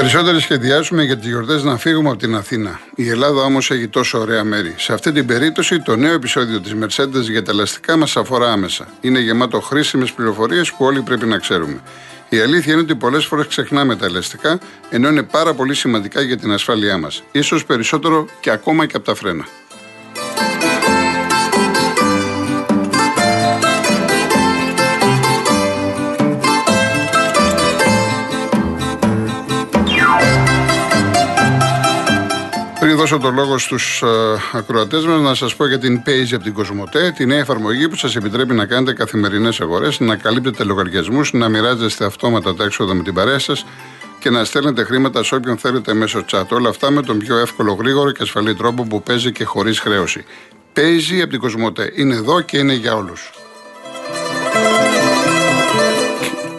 περισσότεροι σχεδιάζουμε για τις γιορτές να φύγουμε από την Αθήνα. Η Ελλάδα όμως έχει τόσο ωραία μέρη. Σε αυτή την περίπτωση, το νέο επεισόδιο της Mercedes για τα ελαστικά μας αφορά άμεσα. Είναι γεμάτο χρήσιμες πληροφορίες που όλοι πρέπει να ξέρουμε. Η αλήθεια είναι ότι πολλές φορές ξεχνάμε τα ελαστικά, ενώ είναι πάρα πολύ σημαντικά για την ασφάλειά μας. σω περισσότερο και ακόμα και από τα φρένα. Δώσω το λόγο στους uh, ακροατές μας, να σας πω για την Page από την Κοσμοτέ, τη νέα εφαρμογή που σας επιτρέπει να κάνετε καθημερινές αγορές, να καλύπτετε λογαριασμούς, να μοιράζεστε αυτόματα τα έξοδα με την παρέα σας και να στέλνετε χρήματα σε όποιον θέλετε μέσω chat. Όλα αυτά με τον πιο εύκολο, γρήγορο και ασφαλή τρόπο που παίζει και χωρίς χρέωση. Page από την Κοσμοτέ. Είναι εδώ και είναι για όλους.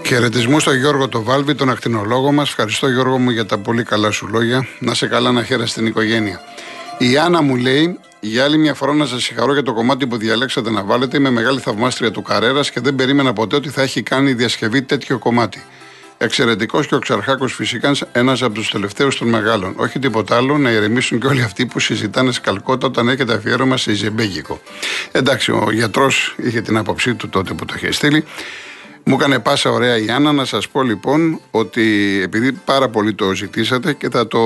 Χαιρετισμού στον Γιώργο το Βάλβη, τον ακτινολόγο μας. Ευχαριστώ Γιώργο μου για τα πολύ καλά σου λόγια. Να σε καλά να χαίρεσαι την οικογένεια. Η Άννα μου λέει, για άλλη μια φορά να σας συγχαρώ για το κομμάτι που διαλέξατε να βάλετε. Είμαι μεγάλη θαυμάστρια του Καρέρας και δεν περίμενα ποτέ ότι θα έχει κάνει διασκευή τέτοιο κομμάτι. Εξαιρετικός και ο Ξαρχάκος φυσικά ένας από τους τελευταίους των μεγάλων. Όχι τίποτα άλλο, να ηρεμήσουν και όλοι αυτοί που συζητάνε σκαλκότα όταν έχετε αφιέρωμα σε Ιζεμπέγικο. Εντάξει, ο γιατρός είχε την άποψή του τότε που το είχε στείλει. Μου έκανε πάσα ωραία η Άννα να σας πω λοιπόν ότι επειδή πάρα πολύ το ζητήσατε και θα το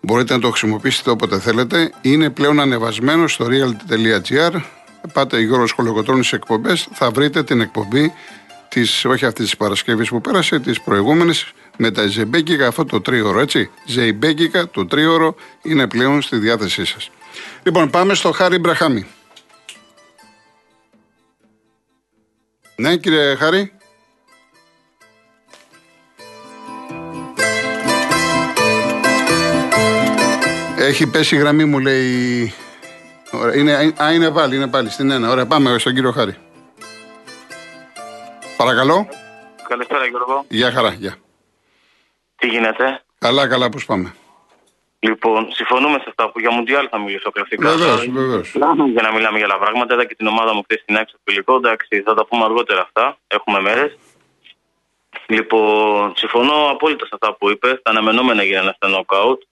μπορείτε να το χρησιμοποιήσετε όποτε θέλετε είναι πλέον ανεβασμένο στο real.gr πάτε Γιώργος Χολογοτρώνης εκπομπές θα βρείτε την εκπομπή της, όχι αυτή της Παρασκευής που πέρασε, της προηγούμενης με τα ζεμπέκικα αυτό το τρίωρο, έτσι. Ζεϊμπέκικα το τρίωρο είναι πλέον στη διάθεσή σας. Λοιπόν, πάμε στο Χάρη Μπραχάμι. Ναι, κύριε Χάρη. Έχει πέσει η γραμμή μου, λέει. Είναι, α, είναι πάλι, είναι πάλι στην ένα. Ωραία, πάμε στον κύριο Χάρη. Παρακαλώ. Καλησπέρα, Γιώργο. Γεια χαρά, γεια. Τι γίνεται; Καλά, καλά, πώς πάμε. Λοιπόν, συμφωνούμε σε αυτά που για Μουντιάλ θα μιλήσω κλασικά. Βεβαίως, βεβαίως. Για να μιλάμε για άλλα πράγματα. Είδα και την ομάδα μου χθες στην έξω φιλικό. Εντάξει, θα τα πούμε αργότερα αυτά. Έχουμε μέρες. Λοιπόν, συμφωνώ απόλυτα σε αυτά που είπες. Τα αναμενόμενα γίνανε στα νοκάουτ.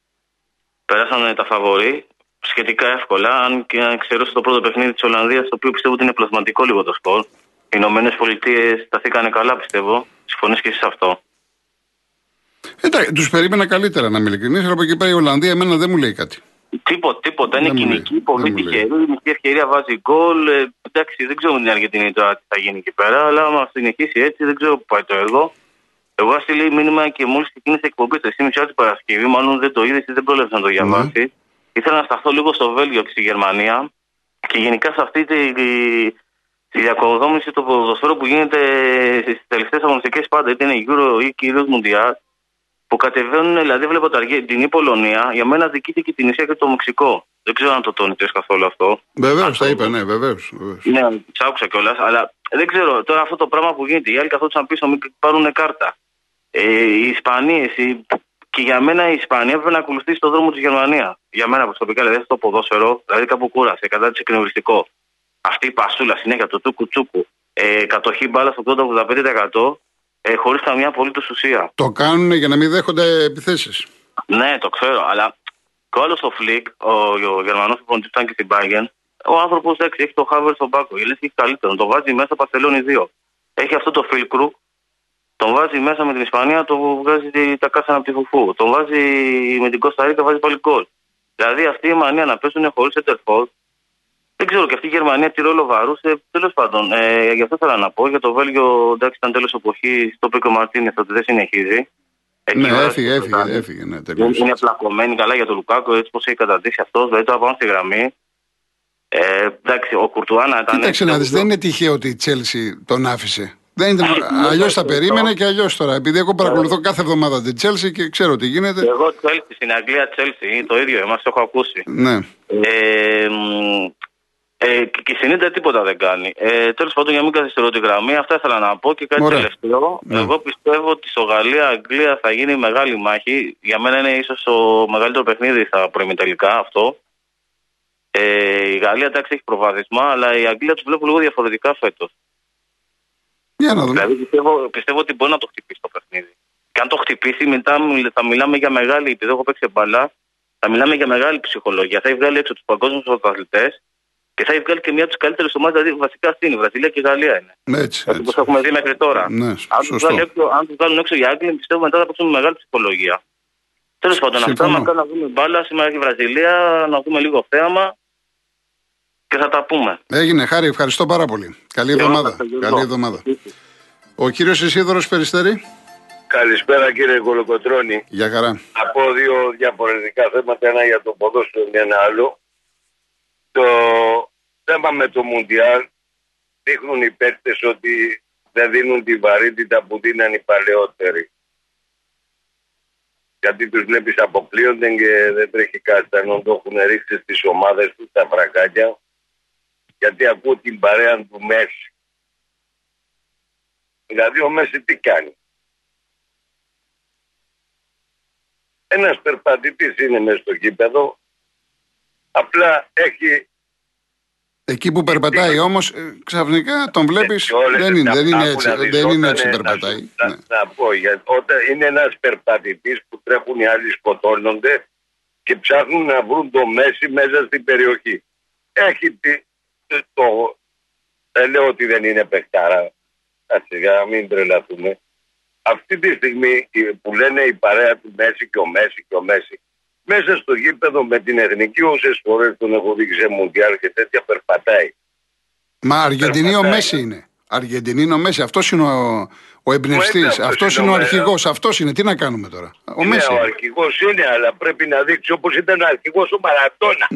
Περάσανε τα φαβορή σχετικά εύκολα. Αν και αν ξέρω το πρώτο παιχνίδι της Ολλανδίας, το οποίο πιστεύω ότι είναι πλασματικό λίγο το σκορ. Οι Ηνωμένες Πολιτείες σταθήκανε καλά, πιστεύω. Συμφωνείς και εσύ σε αυτό. Εντάξει, τους περίμενα καλύτερα να είμαι ειλικρινής, αλλά από εκεί πέρα η Ολλανδία εμένα δεν μου λέει κάτι. Τίποτα, τίποτα. Είναι κοινική, πολύ τυχερή. Η μισή ευκαιρία βάζει γκολ. Ε, εντάξει, δεν ξέρω την Αργεντινή τώρα τι θα γίνει εκεί πέρα, αλλά άμα συνεχίσει έτσι δεν ξέρω πού πάει το έργο. Εγώ στείλει μήνυμα και μόλις ξεκίνησε η εκπομπή το 6.30 την Παρασκευή, μάλλον δεν το είδε ή δεν πρόλαβε να το διαβάσει. Mm. Ήθελα να σταθώ λίγο στο Βέλγιο και στη Γερμανία και γενικά σε αυτή τη, τη, τη διακοδόμηση του ποδοσφαίρου που γίνεται στις τελευταίες αγωνιστικές πάντα, είτε είναι Euro ή κυρίως Μουντιάλ που κατεβαίνουν, δηλαδή βλέπω την Αργεντινή Πολωνία, για μένα δικήθηκε την Ισία και το Μεξικό. Δεν ξέρω αν το τόνισε καθόλου αυτό. Βεβαίως, τα είπα, ναι, βεβαίως. Ναι, τι άκουσα κιόλας, αλλά δεν ξέρω τώρα αυτό το πράγμα που γίνεται. Οι άλλοι καθόντουσαν πίσω, μην πάρουν κάρτα. Ε, οι Ισπανίες, οι... και για μένα η Ισπανία πρέπει να ακολουθήσει το δρόμο της Γερμανίας. Για μένα προσωπικά, δηλαδή στο ποδόσφαιρο, δηλαδή κάπου κούρασε, κατά της εκνευριστικό. Αυτή η πασούλα συνέχεια, το τούκου τσούκου, ε, κατοχή μπάλα στο 80-85% ε, χωρίς καμία απολύτως ουσία. Το κάνουν για να μην δέχονται επιθέσεις. Ναι, το ξέρω, αλλά και ο άλλος ο Φλικ, ο, ο Γερμανός που ήταν και στην Bayern, ο άνθρωπος έχει το Χάβερ στον πάκο. Η έχει καλύτερο. Τον βάζει μέσα Πασελόνι 2. Έχει αυτό το Φιλκρου, τον βάζει μέσα με την Ισπανία, τον βγάζει τα κάσανα από τη φουφού. Τον βάζει με την Κώστα βάζει πάλι γκολ. Δηλαδή αυτή η μανία να πέσουν χωρίς Ετερφόρ δεν ξέρω και αυτή η Γερμανία τι ρόλο βαρούσε. Τέλος πάντων, ε, γι' αυτό θέλω να πω. Για το Βέλγιο, εντάξει, ήταν τέλος εποχή. Το είπε και ο Μαρτίνες ότι δεν συνεχίζει. Εκεί ναι, έφυγε, έφυγε, έφυγε. Ναι, είναι πλακωμένη καλά για τον Λουκάκο, έτσι πώ έχει καταντήσει αυτός. Δηλαδή το απάνω στη γραμμή. Ε, εντάξει, ο Κουρτουάνα ήταν. Κοίταξε να δεις, δεν είναι τυχαίο ότι η Τσέλσι τον άφησε. Δεν ήταν... αλλιώς τα περίμενε και αλλιώς τώρα. Επειδή εγώ παρακολουθώ κάθε εβδομάδα την Τσέλσι και ξέρω τι γίνεται. Εγώ Τσέλσι στην Αγγλία, Τσέλσι, το ίδιο, εμάς το έχω ακούσει. Ναι. Ε, ε, και η Συνήντα τίποτα δεν κάνει. Ε, Τέλος πάντων, για να μην καθυστερώ τη γραμμή, αυτά ήθελα να πω και κάτι Ωραία. τελευταίο. Ναι. Εγώ πιστεύω ότι στο Γαλλία-Αγγλία θα γίνει μεγάλη μάχη. Για μένα είναι ίσως το μεγαλύτερο παιχνίδι στα τελικά αυτό. Ε, η Γαλλία εντάξει έχει προβάδισμα, αλλά η Αγγλία τους βλέπω λίγο διαφορετικά φέτος. Για να δούμε. Δηλαδή πιστεύω, πιστεύω ότι μπορεί να το χτυπήσει το παιχνίδι. Και αν το χτυπήσει, μετά θα μιλάμε για μεγάλη, επειδή έχω παίξει μπαλά, θα μιλάμε για μεγάλη ψυχολογία. Θα έχει βγάλει έξω τους παγκόσμιους πρωταθλητές και θα έχει βγάλει και μία από τις καλύτερες ομάδες, δηλαδή βασικά αυτή είναι η Βραζιλία και η Γαλλία είναι. Έτσι. έτσι. Όπω έχουμε δει μέχρι τώρα. Ναι, αν τους βγάλουν, βγάλουν έξω οι Άγγλοι, πιστεύω μετά θα παίξουν μεγάλη ψυχολογία. Τέλος πάντων, αυτά να κάνουμε να δούμε μπάλα σήμερα η Βραζιλία, να δούμε λίγο θέαμα και θα τα πούμε. Έγινε, χάρη, ευχαριστώ πάρα πολύ. Καλή εβδομάδα. Καλή εβδομάδα. Ο κύριος Ισίδωρος Περιστέρη. Καλησπέρα κύριε Κολοκοτρώνη. Για χαρά. Από δύο διαφορετικά θέματα, ένα για το ποδόσφαιρο και ένα άλλο. Το θέμα με το Μουντιάλ δείχνουν οι παίκτες ότι δεν δίνουν τη βαρύτητα που δίναν οι παλαιότεροι. Γιατί τους βλέπεις αποκλείονται και δεν τρέχει κάτι. Αν το έχουν ρίξει στις ομάδες τους τα φραγκάκια. Γιατί ακούω την παρέα του Μέση. Δηλαδή ο Μέση τι κάνει; Ένας περπατητής είναι μέσα στο κήπεδο, απλά έχει... Εκεί που περπατάει όμως, ε, ξαφνικά τον βλέπεις. Δεν, είναι, δεν είναι έτσι. Δεν είναι έτσι περπατάει. Να, ναι. να, πω, γιατί όταν είναι ένας περπατητής που τρέχουν οι άλλοι σκοτώνονται και ψάχνουν να βρουν το μέση μέσα στην περιοχή. Έχει το. Δεν λέω ότι δεν είναι παιχτάρα. Έτσι, για να μην τρελαθούμε αυτή τη στιγμή που λένε η παρέα του Μέση και ο Μέση και ο Μέση, μέσα στο γήπεδο με την εθνική όσες φορές τον έχω δει σε Μουντιάλ και τέτοια περπατάει. Μα Αργεντινή ο Μέση είναι. Αργεντινή είναι ο Μέση. Αυτός είναι ο, ο εμπνευστής. Αυτός είναι ο αρχηγός. Αυτός είναι. Τι να κάνουμε τώρα; Ο είναι Μέση. Ο αρχηγός είναι, αλλά πρέπει να δείξει όπως ήταν ο αρχηγός ο Μαρατόνα.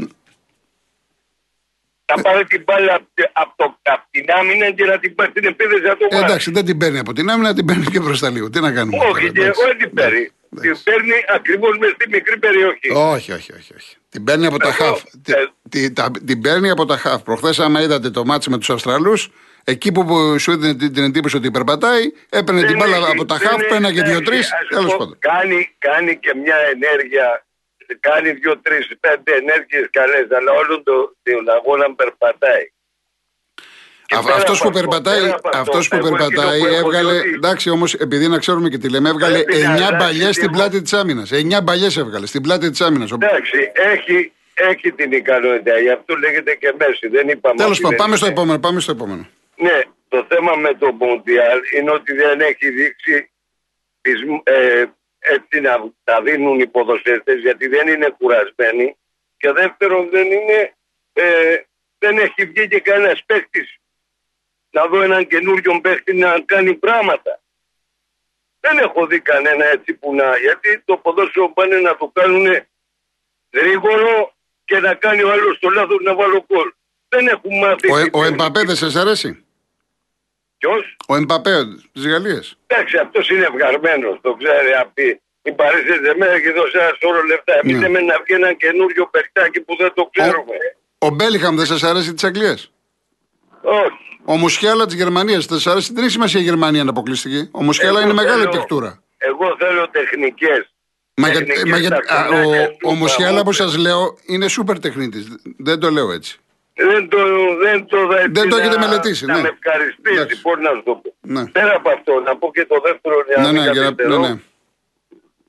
Θα πάρει την μπάλα από, το, από την άμυνα και να την πάρει στην επίδεση να το ε, Εντάξει, δεν την παίρνει από την άμυνα, την παίρνει και μπροστά λίγο. Τι να κάνουμε. Όχι, και εγώ δεν την παίρνει. Την παίρνει ακριβώς μες στη μικρή περιοχή. Όχι, όχι, όχι. όχι. Την παίρνει από τα χαφ. Ε, την, την παίρνει από τα χαφ. Προχθές, άμα είδατε το μάτσο με τους Αυστραλούς, εκεί που σου έδινε την, την εντύπωση ότι περπατάει, έπαιρνε την μπάλα από τα χαφ, πένα και δύο-τρεις. Τέλος πάντων. Κάνει, κάνει και μια ενέργεια κάνει δύο-τρεις πέντε ενέργειες καλές, αλλά όλο το, τον αγώνα περπατάει. Αυτός που περπατάει, αυτός που περπατάει έβγαλε. Εντάξει, όμως, επειδή να ξέρουμε και τι λέμε, έβγαλε 9 μπαλιές στην πλάτη της άμυνας. 9 μπαλιές έβγαλε στην πλάτη της άμυνας. Εντάξει, έχει, έχει την ικανότητα. Γι' αυτό λέγεται και μέση. Δεν είπαμε. Τέλος πάντων, πάμε στο επόμενο. Πάμε στο επόμενο. Ναι, το θέμα με το Μοντιάλ είναι ότι δεν έχει δείξει ε, έτσι να τα δίνουν οι ποδοσφαιριστές γιατί δεν είναι κουρασμένοι και δεύτερον δεν είναι ε, δεν έχει βγει και κανένας παίχτη να δω έναν καινούριο παίχτη να κάνει πράγματα. Δεν έχω δει κανένα έτσι που να. Γιατί το ποδόσφαιρο πάνε να το κάνουν γρήγορο και να κάνει ο άλλος το λάθος να βάλω κόλ. Δεν έχουν μάθει. Ο, ο Εμπαπέ δεν σας αρέσει; Ποιος; Ο Εμπαπέ τη Γαλλία. Εντάξει, αυτός είναι ευγαρμένος. Το ξέρει αυτή. Η Παρίσι μέρα και δώσε ένα σώρο λεφτά. Εμείς ναι. να βγει ένα καινούριο παιχτάκι που δεν το ξέρουμε. Ο, ο Μπέλιχαμ δεν σας αρέσει τη Αγγλία. Όχι. Ο Μουσχέλα της Γερμανίας δεν σα αρέσει. Δεν έχει σημασία η Γερμανία να αποκλειστική. Ο Μουσχέλα είναι μεγάλη παιχτούρα. Εγώ θέλω τεχνικές. Μα, για, μα για, ο, ο Μουσχέλα, όπως σας λέω, είναι σούπερ τεχνίτης. Δεν το λέω έτσι. Δεν το, δεν το, δεν το έχετε μελετήσει. Να ναι. με ευχαριστήσει, μπορείς να σου το πω. Ναι. Πέρα από αυτό, να πω και το δεύτερο ναι, ναι, ναι, ναι.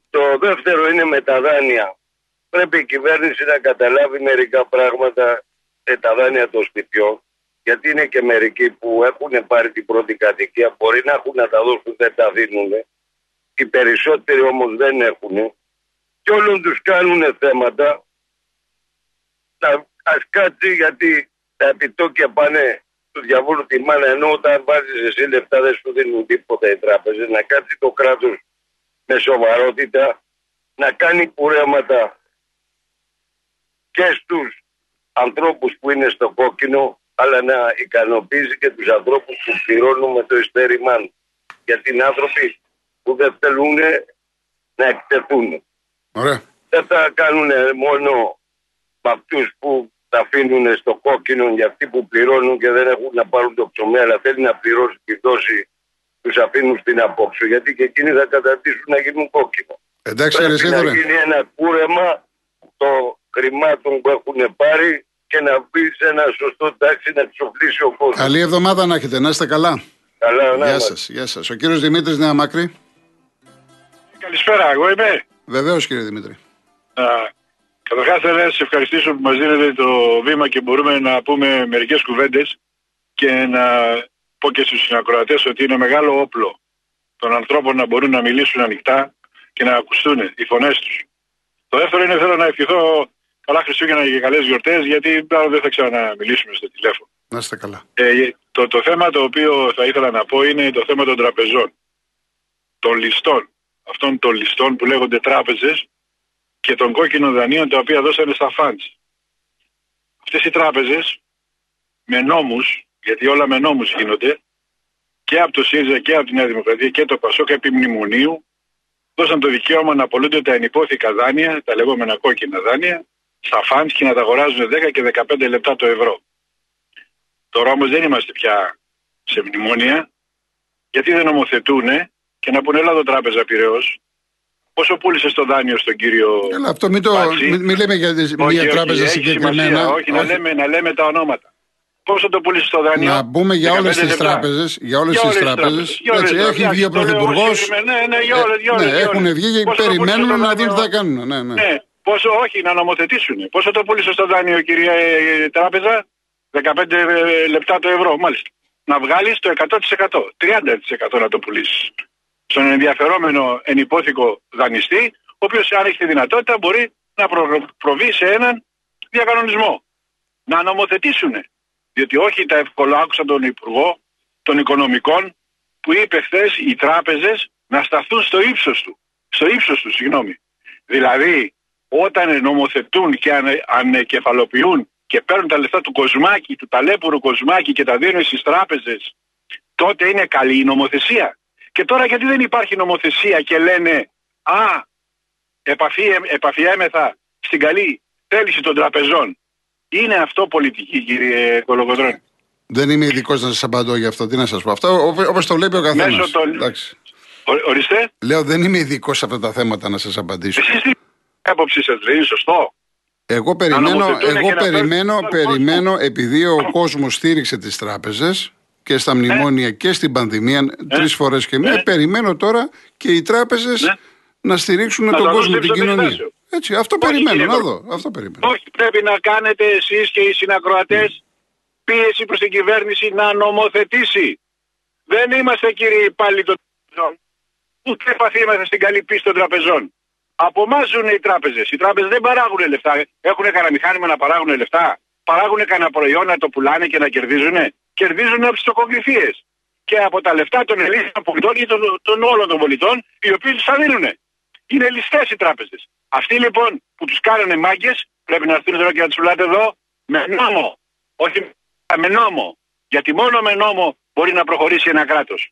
Το δεύτερο είναι με τα δάνεια. Πρέπει η κυβέρνηση να καταλάβει μερικά πράγματα με τα δάνεια των σπιτιών. Γιατί είναι και μερικοί που έχουν πάρει την πρώτη κατοικία, μπορεί να έχουν να τα δώσουν, δεν τα δίνουν. Οι περισσότεροι όμως δεν έχουν. Και όλων τους κάνουν θέματα ας κάτσει γιατί τα επιτόκια πάνε του διαβόλου τη μάνα ενώ όταν βάζεις εσύ λεφτά δεν σου δίνουν τίποτα οι τράπεζες. Να κάτσει το κράτος με σοβαρότητα να κάνει κουρέματα και στους ανθρώπους που είναι στο κόκκινο αλλά να ικανοποιήσει και τους ανθρώπους που πληρώνουν με το ειστέρημά Γιατί είναι άνθρωποι που δεν θέλουν να εκτεθούν. Ωραία. Δεν θα κάνουν μόνο με αυτούς που τα αφήνουν στο κόκκινο για αυτοί που πληρώνουν και δεν έχουν να πάρουν το ψωμί, αλλά θέλει να πληρώσει τη δόση, τους αφήνουν στην απόψη. Γιατί και εκείνοι θα καταρτήσουν να γίνουν κόκκινο. Εντάξει, Πρέπει να γίνει ένα κούρεμα των χρημάτων που έχουν πάρει και να μπεις σε ένα σωστό τάξη να ξοφλήσει ο κόσμος. Καλή εβδομάδα να έχετε, να είστε καλά. Καλά, να Γεια σας. Γεια σας. Ο κύριος Δημήτρης Νεαμάκρη. Καλησπέρα, εγώ είμαι. Βεβαίως κύριε Δημήτρη. Καταρχάς θέλω να σας ευχαριστήσω που μας δίνετε το βήμα και μπορούμε να πούμε μερικές κουβέντες και να πω και στους συνακροατές ότι είναι μεγάλο όπλο των ανθρώπων να μπορούν να μιλήσουν ανοιχτά και να ακουστούν οι φωνές τους. Το δεύτερο είναι θέλω να ευχηθώ καλά Χριστούγεννα και καλές γιορτές, γιατί τώρα δεν θα ξαναμιλήσουμε στο τηλέφωνο. Να είστε καλά. Ε, το, το θέμα το οποίο θα ήθελα να πω είναι το θέμα των τραπεζών. Των ληστών. Αυτών των ληστών που λέγονται τράπεζες και των κόκκινων δανείων τα οποία δώσανε στα φαντς. Αυτές οι τράπεζες με νόμους, γιατί όλα με νόμους γίνονται, και από το ΣΥΡΙΖΑ και από τη Νέα Δημοκρατία και το ΠΑΣΟΚ επί μνημονίου, δώσαν το δικαίωμα να απολούνται τα ενυπόθηκα δάνεια, τα λεγόμενα κόκκινα δάνεια, στα φαντς και να τα αγοράζουν 10 και 15 λεπτά το ευρώ. Τώρα όμως δεν είμαστε πια σε μνημόνια, γιατί δεν νομοθετούν και να πούνε Ελλάδα Τράπεζα Πυραιός, Πόσο πούλησες το δάνειο στον κύριο. Έλα, αυτό μην, το, μην, μην λέμε για μια τράπεζα συγκεκριμένα. όχι, να, λέμε, να λέμε τα ονόματα. Πόσο το πούλησες το δάνειο; Να μπούμε για όλες τις τράπεζε. Για όλες τις τράπεζες. Έχει βγει ο Πρωθυπουργός. Ναι, ναι, για όλες. Ναι, έχουν βγει και περιμένουν να δουν τι θα κάνουν. Ναι, ναι. Ναι. Πόσο, όχι, να νομοθετήσουν. Πόσο το πούλησε στο δάνειο, κυρία ε, Τράπεζα, 15 ε, λεπτά το ευρώ, μάλιστα. Να βγάλεις το 100%. 30% να το πουλήσεις στον ενδιαφερόμενο ενυπόθηκο δανειστή, ο οποίος αν έχει τη δυνατότητα μπορεί να προβεί σε έναν διακανονισμό. Να νομοθετήσουν. Διότι όχι τα εύκολα άκουσα τον Υπουργό των Οικονομικών που είπε χθες οι τράπεζες να σταθούν στο ύψος του. Στο ύψος του, συγγνώμη. Δηλαδή, όταν νομοθετούν και ανεκεφαλοποιούν και παίρνουν τα λεφτά του κοσμάκι, του ταλέπουρου κοσμάκι και τα δίνουν στις τράπεζες, τότε είναι καλή η νομοθεσία. Και τώρα γιατί δεν υπάρχει νομοθεσία και λένε «Α, επαφή, επαφιέμεθα στην καλή θέληση των τραπεζών». Είναι αυτό πολιτική κύριε Κολοκοντρώνη. Δεν είμαι ειδικός να σας απαντώ γι' αυτό. Τι να σας πω. Αυτό όπως το βλέπει ο καθένας. Των... ορίστε. Λέω δεν είμαι ειδικός σε αυτά τα θέματα να σας απαντήσω. Εσείς τι άποψη σας λέει, σωστό. Εγώ περιμένω, εγώ περιμένω, περιμένω, επειδή ο κόσμος στήριξε τις τράπεζες, και στα ναι. μνημόνια και στην πανδημία ναι. τρεις φορές και μία. Ναι. Περιμένω τώρα και οι τράπεζες να στηρίξουν τον κόσμο, την κοινωνία. Έτσι, αυτό περιμένω, να δω. Αυτό περιμένω. Όχι, πρέπει να κάνετε εσείς και οι συνακροατές πίεση προς την κυβέρνηση να νομοθετήσει. Δεν είμαστε κύριοι υπάλληλοι των τραπεζών. Ούτε επαφήμαστε στην καλή πίστη των τραπεζών. Από εμά ζουν οι τράπεζες. Οι τράπεζες δεν παράγουν λεφτά. Έχουν κανένα μηχάνημα να παράγουν λεφτά. Παράγουν κανένα προϊόν να το πουλάνε και να κερδίζουν κερδίζουν από τις τοκογλυφίε και από τα λεφτά των Ελλήνων πολιτών ή των, των όλων των πολιτών, οι οποίοι τους θα δίνουν. Είναι ληστές οι τράπεζες. Αυτοί λοιπόν που τους κάνανε μάγκες πρέπει να έρθουν εδώ και να τους πουλάτε εδώ με νόμο. Όχι με νόμο. Γιατί μόνο με νόμο μπορεί να προχωρήσει ένα κράτος.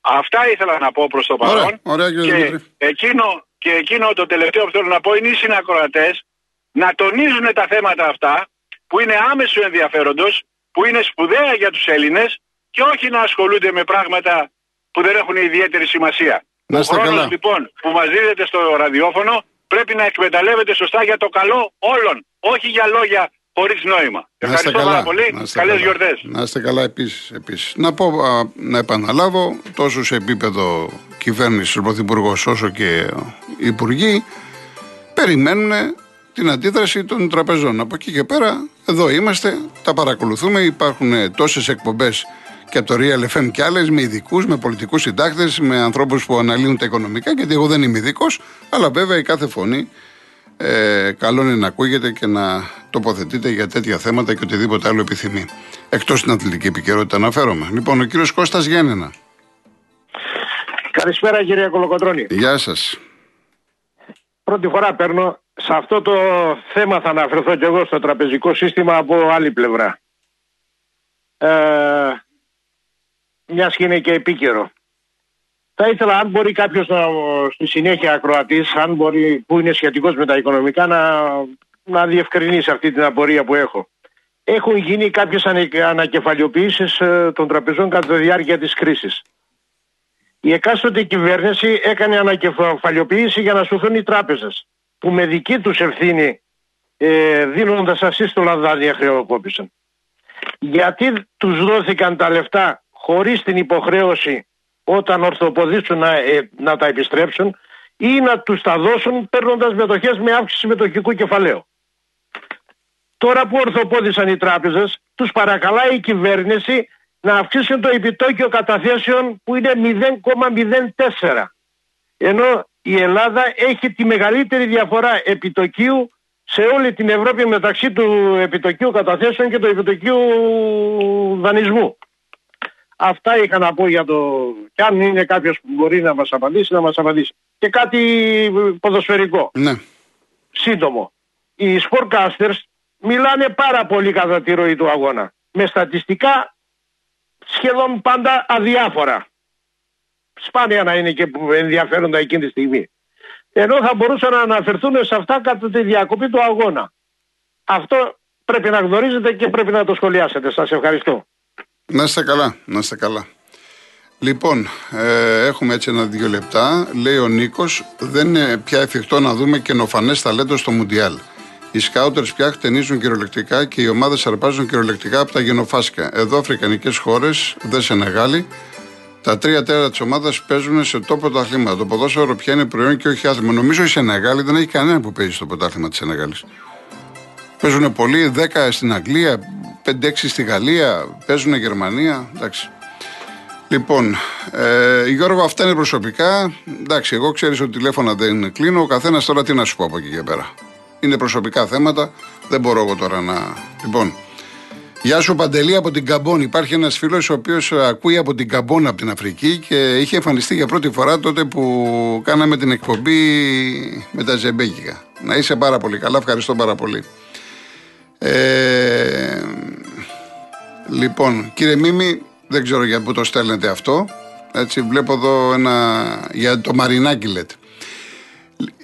Αυτά ήθελα να πω προς το παρόν. Ωραία, και, εκείνο, και εκείνο το τελευταίο που θέλω να πω είναι οι συνακροατές να τονίζουν τα θέματα αυτά που είναι άμεσο ενδιαφέροντος που είναι σπουδαία για τους Έλληνες και όχι να ασχολούνται με πράγματα που δεν έχουν ιδιαίτερη σημασία. Να Ο χρόνος λοιπόν που μας δίδεται στο ραδιόφωνο πρέπει να εκμεταλλεύεται σωστά για το καλό όλων, όχι για λόγια χωρίς νόημα. Να Ευχαριστώ καλά. πάρα πολύ. Καλές γιορτές. Να είστε καλά επίσης. επίσης. Να πω, να επαναλάβω, τόσο σε επίπεδο κυβέρνηση, Πρωθυπουργός όσο και υπουργοί, περιμένουν την αντίδραση των τραπεζών. Από εκεί και πέρα, εδώ είμαστε, τα παρακολουθούμε. Υπάρχουν τόσες εκπομπές και από το Real FM και άλλες με ειδικούς, με πολιτικούς συντάκτες, με ανθρώπους που αναλύουν τα οικονομικά. Γιατί εγώ δεν είμαι ειδικός, αλλά βέβαια η κάθε φωνή ε, καλό είναι να ακούγεται και να τοποθετείτε για τέτοια θέματα και οτιδήποτε άλλο επιθυμεί. Εκτός την αθλητική επικαιρότητα αναφέρομαι. Λοιπόν, ο κύριος Κώστας Γέννενα. Καλησπέρα κύριε Κολοκοντρώνη. Γεια σας. Πρώτη φορά παίρνω σε αυτό το θέμα θα αναφερθώ και εγώ στο τραπεζικό σύστημα από άλλη πλευρά. Ε, μιας και είναι και επίκαιρο. Θα ήθελα, αν μπορεί κάποιος στη συνέχεια ακροατής, αν μπορεί, που είναι σχετικός με τα οικονομικά, να, να διευκρινίσει αυτή την απορία που έχω. Έχουν γίνει κάποιες ανακεφαλαιοποιήσεις ε, των τραπεζών κατά τη διάρκεια της κρίσης. Η εκάστοτε κυβέρνηση έκανε ανακεφαλαιοποίηση για να σωθούν οι τράπεζες που με δική τους ευθύνη ε, δίνοντας ασύστολα δάνεια χρεοκόπησαν. Γιατί τους δόθηκαν τα λεφτά χωρίς την υποχρέωση όταν ορθοποδήσουν να, ε, να τα επιστρέψουν ή να τους τα δώσουν παίρνοντας μετοχές με αύξηση μετοχικού κεφαλαίου. Τώρα που ορθοπόδησαν οι τράπεζες, τους παρακαλάει η κυβέρνηση να αυξήσουν το επιτόκιο καταθέσεων που είναι 0,04. Ενώ η Ελλάδα έχει τη μεγαλύτερη διαφορά επιτοκίου σε όλη την Ευρώπη μεταξύ του επιτοκίου καταθέσεων και του επιτοκίου δανεισμού. Αυτά είχα να πω για το. Κι αν είναι κάποιος που μπορεί να μας απαντήσει, να μας απαντήσει. Και κάτι ποδοσφαιρικό. Ναι. Σύντομο. Οι sportcasters μιλάνε πάρα πολύ κατά τη ροή του αγώνα. Με στατιστικά σχεδόν πάντα αδιάφορα. Σπάνια να είναι και ενδιαφέροντα εκείνη τη στιγμή. Ενώ θα μπορούσαν να αναφερθούν σε αυτά κατά τη διακοπή του αγώνα. Αυτό πρέπει να γνωρίζετε και πρέπει να το σχολιάσετε. Σας ευχαριστώ. Να είστε καλά, να είστε καλά. Λοιπόν, ε, έχουμε έτσι ένα-δύο λεπτά. Λέει ο Νίκος, δεν είναι πια εφικτό να δούμε καινοφανές ταλέντο στο Μουντιάλ. Οι σκάουτερς πια χτενίζουν κυριολεκτικά και οι ομάδες αρπάζουν κυριολεκτικά από τα γενοφάσκα. Εδώ, αφρικανικές χώρες, δεν σε μεγάλη, τα τρία τέταρτα της ομάδας παίζουν σε τόπο τα αθλήματα. Το ποδόσφαιρο πια είναι προϊόν και όχι άθλημα. Νομίζω η Σενεγάλη δεν έχει κανένα που παίζει στο πρωτάθλημα της Σενεγάλης. Παίζουν πολλοί, 10 στην Αγγλία, 5-6 στη Γαλλία, παίζουν Γερμανία. Εντάξει. Λοιπόν, ε, Γιώργο, αυτά είναι προσωπικά. Εντάξει, εγώ ξέρεις ότι τηλέφωνα δεν κλείνω. Ο καθένας τώρα τι να σου πω από εκεί και πέρα. Είναι προσωπικά θέματα. Δεν μπορώ εγώ τώρα να. Λοιπόν, Γεια σου Παντελή από την Καμπόν. Υπάρχει ένας φίλος ο οποίος ακούει από την Καμπόν από την Αφρική και είχε εμφανιστεί για πρώτη φορά τότε που κάναμε την εκπομπή με τα ζεμπέκικα. Να είσαι πάρα πολύ καλά, ευχαριστώ πάρα πολύ. Ε, λοιπόν, κύριε Μίμη, δεν ξέρω για πού το στέλνετε αυτό. Έτσι, βλέπω εδώ ένα. για το Μαρινάκι λέτε.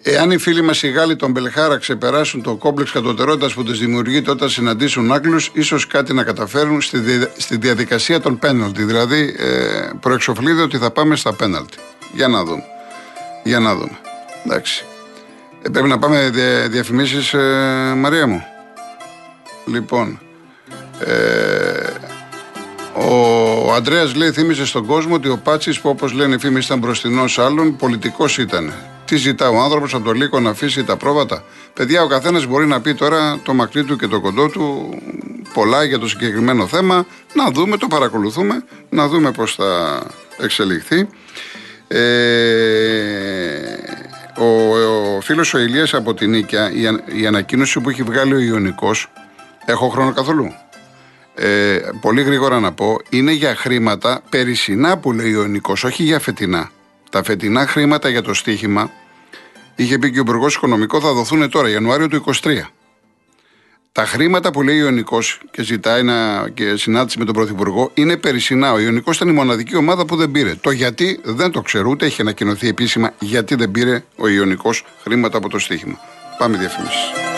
Εάν οι φίλοι μας οι Γάλλοι των Μπελχάρα ξεπεράσουν το κόμπλεξ κατωτερότητας που τους δημιουργείται όταν συναντήσουν Άγγλους, ίσως κάτι να καταφέρουν στη, στη διαδικασία των πέναλτι. Δηλαδή, ε, προεξοφλείται ότι θα πάμε στα πέναλτι. Για να δούμε. Για να δούμε. Εντάξει. Ε, πρέπει να πάμε δια, διαφημίσεις, ε, Μαρία μου. Λοιπόν. Ε, ο Αντρέας λέει: Θύμισε στον κόσμο ότι ο Πάτσης, που όπως λένε οι φήμοι ήταν μπροστινός άλλων, πολιτικός ήταν. Τι ζητά ο άνθρωπος από το λύκο να αφήσει τα πρόβατα. Παιδιά, ο καθένας μπορεί να πει τώρα το μακρύ του και το κοντό του πολλά για το συγκεκριμένο θέμα. Να δούμε, το παρακολουθούμε, να δούμε πώς θα εξελιχθεί. Ε, ο, ο φίλος ο Ηλίας από την Νίκαια, η, η ανακοίνωση που έχει βγάλει ο Ιωνικός, έχω χρόνο καθόλου; Ε, πολύ γρήγορα να πω, είναι για χρήματα περισσινά που λέει ο Ιωνικός, όχι για φετινά. Τα φετινά χρήματα για το στοίχημα είχε πει και ο Υπουργός Οικονομικό, θα δοθούν τώρα, Ιανουάριο του 2023. Τα χρήματα που λέει ο Ιωνικός και ζητάει να, και συνάντηση με τον Πρωθυπουργό είναι περισσινά. Ο Ιωνικός ήταν η μοναδική ομάδα που δεν πήρε. Το γιατί δεν το ξέρω, ούτε έχει ανακοινωθεί επίσημα γιατί δεν πήρε ο Ιωνικός χρήματα από το στοίχημα. Πάμε διαφημίσεις.